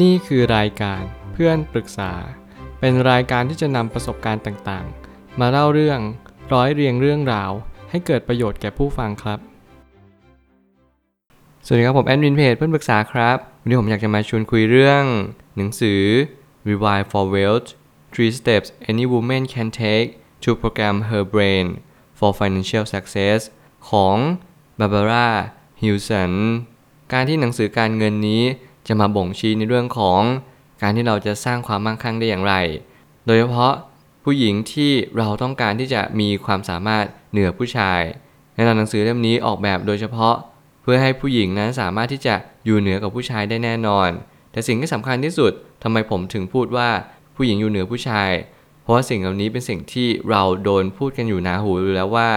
นี่คือรายการเพื่อนปรึกษา เป็นรายการที่จะนำประสบการณ์ต่างๆ มาเล่าเรื่องร้อยเรียงเรื่องราว ให้เกิดประโยชน์แก่ผู้ฟังครับ สวัสดีครับผมแอดมินเพจเพื่อนปรึกษาครับ วันนี้ผมอยากจะมาชวนคุยเรื่อง หนังสือ Revive for Wealth Three Steps Any Woman Can Take to Program Her Brain for Financial Success ของ Barbara Hilson การที่หนังสือการเงินนี้ จะมาบ่งชี้ในเรื่องของการที่เราจะสร้างความมั่งคั่งได้อย่างไร โดยเฉพาะผู้หญิงที่เราต้องการที่จะมีความสามารถเหนือผู้ชายแน่นอนหนังสือเล่มนี้ออกแบบโดยเฉพาะ เพื่อให้ผู้หญิงนั้นสามารถที่จะอยู่เหนือกับผู้ชายได้แน่นอน แต่สิ่งที่สำคัญที่สุดทำไมผมถึงพูดว่าผู้หญิงอยู่เหนือผู้ชาย เพราะสิ่งเหล่านี้เป็นสิ่งที่เราโดนพูดกันอยู่หนาหูอยู่แล้วว่า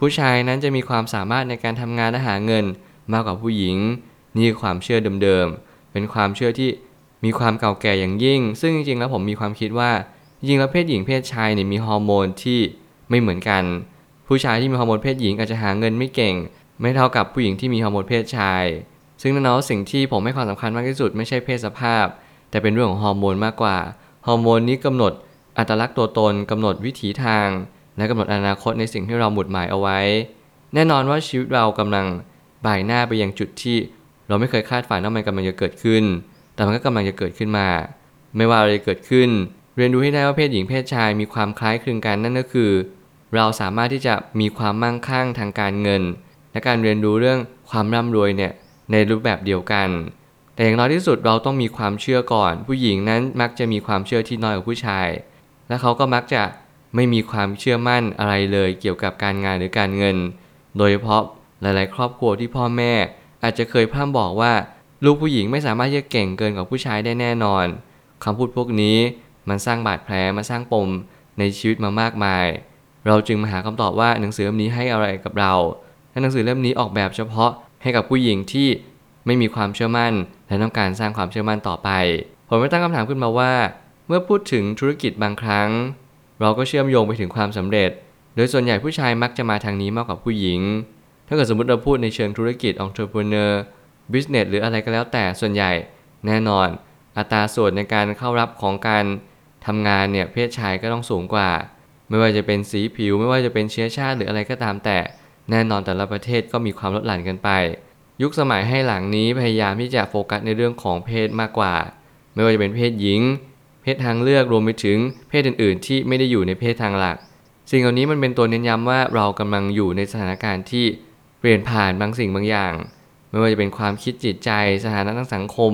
ผู้ชายนั้นจะมีความสามารถในการทำงานและหาเงิน มากกว่าผู้หญิง นี่คือความเชื่อเดิมๆ เป็นความเชื่อที่มีความเก่าแก่อย่างยิ่ง ซึ่งจริงๆแล้วผมมีความคิดว่าจริงแล้วเพศหญิงเพศชายเนี่ยมีฮอร์โมนที่ไม่เหมือนกัน ผู้ชายที่มีฮอร์โมนเพศหญิงอาจจะหาเงินไม่เก่ง ไม่เท่ากับผู้หญิงที่มีฮอร์โมนเพศชาย ซึ่งนั่นแล้วสิ่งที่ผมให้ความสำคัญมากที่สุดไม่ใช่เพศสภาพ แต่เป็นเรื่องของฮอร์โมนมากกว่า ฮอร์โมนนี้กำหนดอัตลักษณ์ตัวตนกำหนดวิถีทาง และกำหนดอนาคตในสิ่งที่เราหมุดหมายเอาไว้ แน่นอนว่าชีวิตเรากำลังบ่ายหน้าไปยังจุดที่ เราไม่เคยคาดฝันว่ามันกำลังจะเกิดขึ้น แต่มันก็กำลังจะเกิดขึ้นมา ไม่ว่าอะไรจะเกิดขึ้น เรียนรู้ให้ได้ว่าเพศหญิงเพศชายมีความคล้ายคลึงกันนั่นก็คือ เราสามารถที่จะมีความมั่งคั่งทางการเงิน และการเรียนรู้เรื่องความร่ำรวยเนี่ยในรูปแบบเดียวกัน แต่อย่างน้อยที่สุดเราต้องมีความเชื่อก่อน ผู้หญิงนั้นมักจะมีความเชื่อที่น้อยกว่าผู้ชาย และเขาก็มักจะไม่มีความเชื่อมั่นอะไรเลยเกี่ยวกับการงานหรือการเงิน โดยเฉพาะหลาย ๆ ครอบครัวที่พ่อแม่ อาจจะเคยพร่ำบอกว่า ลูกผู้หญิงไม่สามารถที่จะเก่งเกินกว่าผู้ชายได้แน่นอนคำพูดพวกนี้มันสร้างบาดแผลมาสร้างปมในชีวิตมามากมาย เราจึงมาหาคำตอบว่าหนังสือเล่มนี้ให้อะไรกับเราและหนังสือเล่มนี้ออกแบบเฉพาะให้กับผู้หญิงที่ไม่มีความเชื่อมั่น และต้องการสร้างความเชื่อมั่นต่อไป ผมไม่ตั้งคำถามขึ้นมาว่า เมื่อพูดถึงธุรกิจบางครั้ง เราก็เชื่อมโยงไปถึงความสำเร็จ โดยส่วนใหญ่ผู้ชายมักจะมาทางนี้มากกว่าผู้หญิง ถ้าเกิดสมมติเราพูดในเชิงธุรกิจ entrepreneur business หรืออะไรก็แล้วแต่ส่วนใหญ่แน่นอน อัตราส่วนในการเข้ารับของการทำงานเนี่ยเพศชายก็ต้องสูงกว่า ไม่ว่าจะเป็นสีผิว ไม่ว่าจะเป็นเชื้อชาติหรืออะไรก็ตามแต่ แน่นอนแต่ละประเทศก็มีความลดหลั่นกันไป ยุคสมัยให้หลังนี้พยายามที่จะโฟกัสในเรื่องของเพศมากกว่า ไม่ว่าจะเป็นเพศหญิง เพศทางเลือกรวมไปถึงเพศอื่นๆ ที่ไม่ได้อยู่ในเพศทางหลัก สิ่งเหล่านี้มันเป็นตัวเน้นย้ำว่าเรากำลังอยู่ในสถานการณ์ที่ เปลี่ยนผ่านบางสิ่งบางอย่าง ไม่ว่าจะเป็นความคิดจิตใจสถานะทางสังคม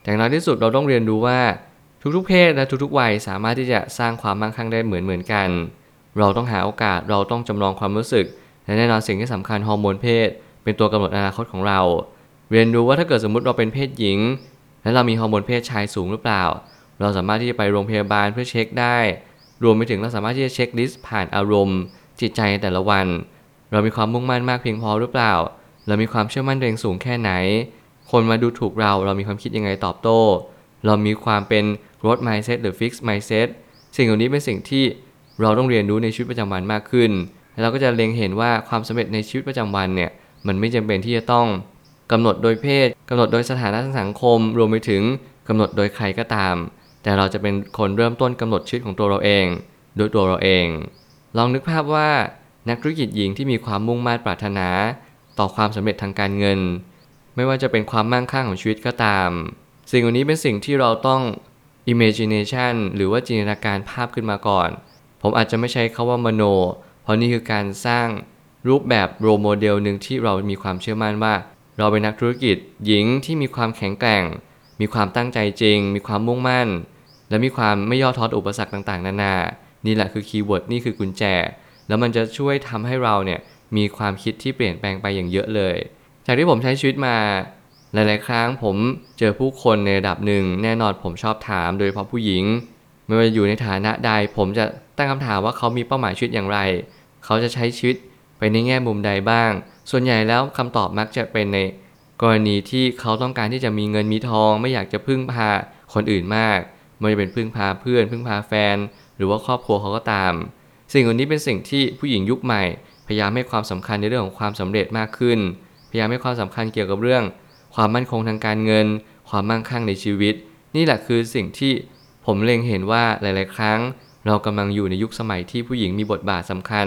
แต่อย่างน้อยที่สุดเราต้องเรียนรู้ว่าทุกๆเพศและทุกๆวัยสามารถที่จะสร้างความมั่งคั่งได้เหมือนเหมือนกัน เราต้องหาโอกาสเราต้องจำลองความรู้สึกและแน่นอนสิ่งที่สำคัญฮอร์โมนเพศ เป็นตัวกำหนดอนาคตของเรา เรียนรู้ว่าถ้าเกิดสมมุติเราเป็นเพศหญิง และเรามีฮอร์โมนเพศชายสูงหรือเปล่า เราสามารถที่จะไปโรงพยาบาลเพื่อเช็คได้ รวมไปถึงเราสามารถที่จะเช็คลิสต์ผ่านอารมณ์ จิตใจแต่ละวัน เรามีความมุ่งมั่นมากเพียงพอหรือเปล่า เรามีความเชื่อมั่นตัวเองสูงแค่ไหน คนมาดูถูกเรา เรามีความคิดยังไงตอบโต้ เรามีความเป็น growth mindset หรือ fixed mindset สิ่งเหล่านี้เป็นสิ่งที่เราต้องเรียนรู้ในชีวิตประจำวันมากขึ้น แล้วเราก็จะเล็งเห็นว่าความสำเร็จในชีวิตประจำวันเนี่ย มันไม่จำเป็นที่จะต้องกำหนดโดยเพศกำหนดโดยสถานะทางสังคม รวมไปถึงกำหนดโดยใครก็ตาม แต่เราจะเป็นคนเริ่มต้นกำหนดชีวิตของตัวเราเอง โดยตัวเราเอง ลองนึกภาพว่า นักธุรกิจหญิงที่มีความมุ่งมั่นปรารถนา ต่อความสำเร็จทางการเงิน ไม่ว่าจะเป็นความมั่งคั่งของชีวิตก็ตาม สิ่งเหล่านี้เป็นสิ่งที่เราต้อง imagination หรือว่าจินตนาการภาพขึ้นมาก่อน ผมอาจจะไม่ใช้คำว่ามโน เพราะนี่คือการสร้างรูปแบบ role model หนึ่งที่เรามีความเชื่อมั่นว่า เราเป็นนักธุรกิจหญิงที่มีความแข็งแกร่ง มีความตั้งใจจริง มีความมุ่งมั่น และมีความไม่ย่อท้ออุปสรรคต่างๆ นานา นี่แหละคือ keyword นี่คือกุญแจ แล้วมันจะช่วยทำให้เราเนี่ยมีความคิดที่เปลี่ยนแปลงไปอย่างเยอะเลย จากที่ผมใช้ชีวิตมาหลาย ๆ ครั้งผมเจอผู้คนในระดับหนึ่ง แน่นอนผมชอบถามโดยเฉพาะผู้หญิง ไม่ว่าอยู่ในฐานะใด ผมจะตั้งคำถามว่าเขามีเป้าหมายชีวิตอย่างไร เขาจะใช้ชีวิตไปในแง่มุมใดบ้าง ส่วนใหญ่แล้วคำตอบมักจะเป็นในกรณีที่เขาต้องการที่จะมีเงินมีทอง ไม่อยากจะพึ่งพาคนอื่นมากไม่ว่าจะเป็นพึ่งพาเพื่อน พึ่งพาแฟน หรือว่าครอบครัวเขาก็ตาม สิ่งเหล่านี้เป็นสิ่งที่ผู้หญิงยุคใหม่ พยายามให้ความสำคัญในเรื่องของความสำเร็จมากขึ้น พยายามให้ความสำคัญเกี่ยวกับเรื่อง ความมั่นคงทางการเงิน ความมั่งคั่งในชีวิต นี่แหละคือสิ่งที่ผมเล็งเห็นว่าหลาย ๆ ครั้ง เรากำลังอยู่ในยุคสมัยที่ผู้หญิงมีบทบาทสำคัญ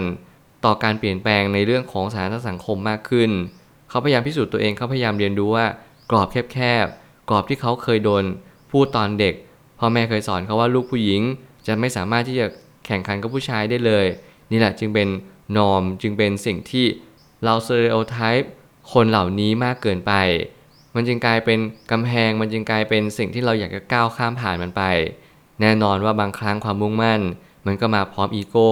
ต่อการเปลี่ยนแปลงในเรื่องของสถานสังคมมากขึ้น เขาพยายามพิสูจน์ตัวเองเขาพยายามเรียนรู้ว่ากรอบแคบๆกรอบที่เขาเคยโดนพูดตอนเด็กพ่อแม่เคยสอนเขาว่าลูกผู้หญิงจะไม่สามารถที่จะ แข่งขันกับผู้ชายได้เลย นี่แหละจึงเป็นนอมจึงเป็นสิ่งที่เราเตอริโอไทป์คนเหล่านี้มากเกินไป มันจึงกลายเป็นกำแพง มันจึงกลายเป็นสิ่งที่เราอยากจะก้าวข้ามผ่านมันไป แน่นอนว่าบางครั้งความมุ่งมั่น มันก็มาพร้อมอีโก้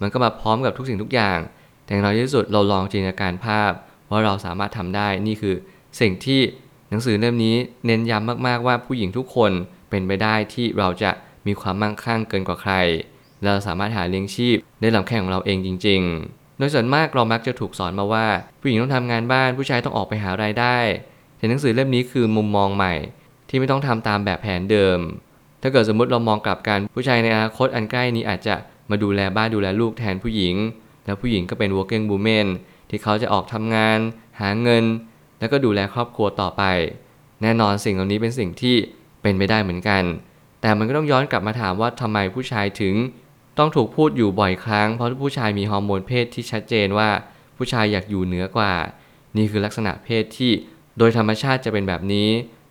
มันก็มาพร้อมกับทุกสิ่งทุกอย่าง แต่ในที่สุดเราลองจินตนาการภาพ ว่าเราสามารถทำได้ นี่คือสิ่งที่หนังสือเล่มนี้เน้นย้ำมากๆว่าผู้หญิงทุกคนเป็นไปได้ที่เราจะมีความมั่งคั่งเกินกว่าใคร เราสามารถหาเลี้ยงชีพได้ลำแข้งของเราเองจริง ๆ โดยส่วนมากเรามักจะถูกสอนมาว่า ผู้หญิงต้องทำงานบ้านผู้ชายต้องออกไปหารายได้แต่หนังสือเล่มนี้คือมุมมองใหม่ ที่ไม่ต้องทำตามแบบแผนเดิม ถ้าเกิดสมมติเรามองกลับกันผู้ชายในอนาคตอันใกล้นี้อาจจะมาดูแลบ้านดูแลลูกแทนผู้หญิง แล้วผู้หญิงก็เป็น working woman ที่เขาจะออกทำงาน หาเงิน แล้วก็ดูแลครอบครัวต่อไป แน่นอนสิ่งเหล่านี้เป็นสิ่งที่เป็นไปได้เหมือนกัน แต่มันก็ต้องย้อนกลับมาถามว่าทำไมผู้ชายถึง ต้องถูกพูดอยู่บ่อยครั้ง เพราะผู้ชายมีฮอร์โมนเพศที่ชัดเจนว่าผู้ชายอยากอยู่เหนือกว่า นี่คือลักษณะเพศที่โดยธรรมชาติจะเป็นแบบนี้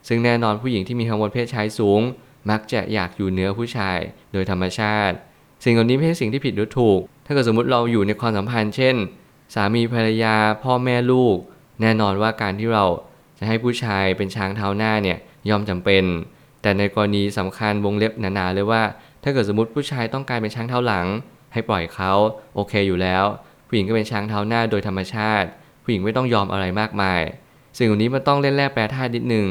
ซึ่งแน่นอนผู้หญิงที่มีฮอร์โมนเพศชายสูง มักจะอยากอยู่เหนือผู้ชาย โดยธรรมชาติ สิ่งเหล่านี้ไม่ใช่สิ่งที่ผิดหรือถูก ถ้าเกิดสมมติเราอยู่ในความสัมพันธ์เช่น สามีภรรยา พ่อแม่ลูก แน่นอนว่าการที่เราจะให้ผู้ชายเป็นช้างเท้าหน้าเนี่ยย่อมจำเป็น แต่ในกรณีสำคัญวงเล็บหนาๆเลยว่า ถ้าเกิดสมมติผู้ชายต้องการเป็นช้างเท้าหลัง ให้ปล่อยเขาโอเคอยู่แล้ว ผู้หญิงก็เป็นช้างเท้าหน้าโดยธรรมชาติ ผู้หญิงไม่ต้องยอมอะไรมากมาย สิ่งเหล่านี้มันต้องเล่นแร่แปรธาตุนิดนึง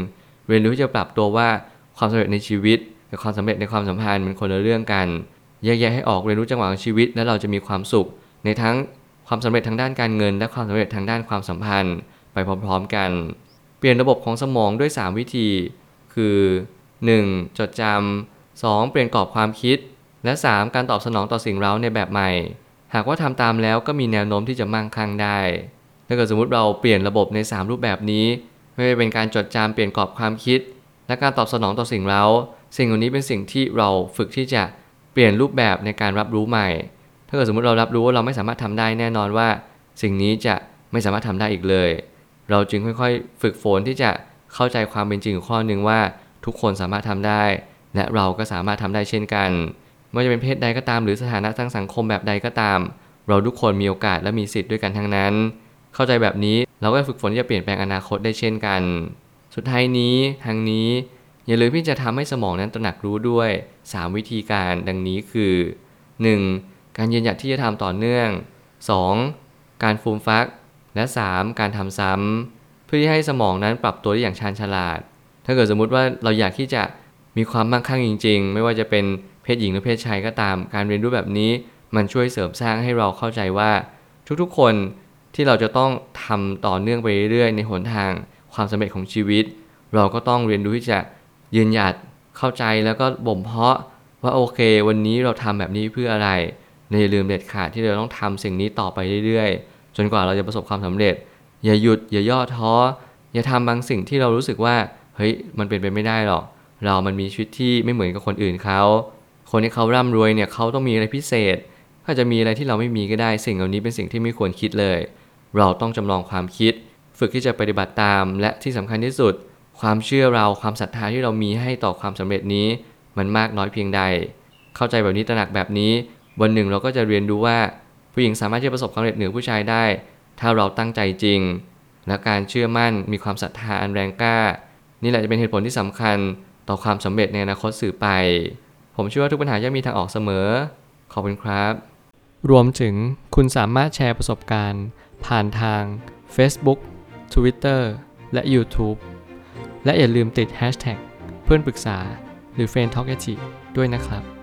เรียนรู้ที่จะปรับตัวว่าความสำเร็จในชีวิตกับความสำเร็จในความสัมพันธ์มันคนละเรื่องกันแยกแยะให้ออกเรียนรู้จังหวะของชีวิต แล้วเราจะมีความสุข ในทั้งความสำเร็จทางด้านการเงิน และความสำเร็จทางด้านความสัมพันธ์ ไปพร้อมๆกัน เปลี่ยนระบบของสมองด้วย 3 วิธี คือ 1. จดจำ 2. เปลี่ยนกรอบความคิด และ 3. การตอบสนองต่อสิ่งเร้าในแบบใหม่ หากว่าทำตามแล้วก็มีแนวโน้มที่จะมั่งคั่งได้ ถ้าเกิดสมมติเราเปลี่ยนระบบใน 3 รูปแบบนี้ ไม่ว่าเป็นการจดจำเปลี่ยนกรอบความคิด และการตอบสนองต่อสิ่งเร้า สิ่งเหล่านี้เป็นสิ่งที่เราฝึกที่จะเปลี่ยนรูปแบบในการรับรู้ใหม่ ถ้าเกิดสมมติเรารับรู้ว่าเราไม่สามารถทำได้แน่นอนว่า สิ่งนี้จะไม่สามารถทำได้อีกเลย เราจึงค่อยๆ ฝึกฝนที่จะเข้าใจความเป็นจริงของข้อหนึ่งว่าทุกคนสามารถทำได้ และเราก็สามารถทำได้เช่นกันไม่ว่าจะเป็นเพศใดก็ตามหรือสถานะทางสังคมแบบใดก็ตาม เราทุกคนมีโอกาสและมีสิทธิ์ด้วยกันทั้งนั้น เข้าใจแบบนี้เราก็ฝึกฝนที่จะเปลี่ยนแปลงอนาคตได้เช่นกัน สุดท้ายนี้ทางนี้ อย่าลืมที่จะทำให้สมองนั้นตระหนักรู้ด้วย 3 วิธีการดังนี้คือ 1. การยืนหยัดที่จะทำต่อเนื่อง 2. การฟูมฟัก และ 3. การทำซ้ำเพื่อที่ให้สมองนั้นปรับตัวได้อย่างชาญฉลาด ถ้าเกิดสมมุติว่าเราอยากที่จะ มีความมั่งคั่งจริง ๆ ไม่ว่าจะเป็นเพศหญิงหรือเพศชายก็ตาม การเรียนรู้แบบนี้มันช่วยเสริมสร้างให้เราเข้าใจว่า ทุกๆคนที่เราจะต้องทำต่อเนื่องไปเรื่อยๆในหนทางความสำเร็จของชีวิต เราก็ต้องเรียนรู้ที่จะยืนหยัดเข้าใจแล้วก็บ่มเพาะว่าโอเค วันนี้เราทำแบบนี้เพื่ออะไรในอย่าลืมเด็ดขาดที่เราต้องทำสิ่งนี้ต่อไปเรื่อยๆ จนกว่าเราจะประสบความสำเร็จ อย่าหยุดอย่าย่อท้อ อย่าทำบางสิ่งที่เรารู้สึกว่าเฮ้ยมันเป็นไปไม่ได้หรอก เรามันมีชีวิตที่ไม่เหมือนกับคนอื่นเขา คนที่เขาร่ำรวยเนี่ยเขาต้องมีอะไรพิเศษถ้าจะมีอะไรที่เราไม่มีก็ได้ สิ่งเหล่านี้เป็นสิ่งที่ไม่ควรคิดเลย เราต้องจำลองความคิด ฝึกที่จะปฏิบัติตาม และที่สำคัญที่สุด ความเชื่อเราความศรัทธาที่เรามีให้ต่อความสำเร็จนี้ มันมากน้อยเพียงใด เข้าใจแบบนี้ตระหนักแบบนี้ วันหนึ่งเราก็จะเรียนรู้ว่า ผู้หญิงสามารถที่จะประสบความสำเร็จเหนือผู้ชายได้ ถ้าเราตั้งใจจริง และการเชื่อมั่นมีความศรัทธาอันแรงกล้า นี่แหละจะเป็นเหตุผลที่สำคัญ ต่อความสำเร็จในอนาคตสื่อไป ผมเชื่อว่าทุกปัญหาย่อมมีทางออกเสมอ ขอบคุณครับ รวมถึงคุณสามารถแชร์ประสบการณ์ ผ่านทาง Facebook Twitter และ YouTube และอย่าลืมติด Hashtag เพื่อนปรึกษาหรือ f r ร e n d t a l k ด้วยนะครับ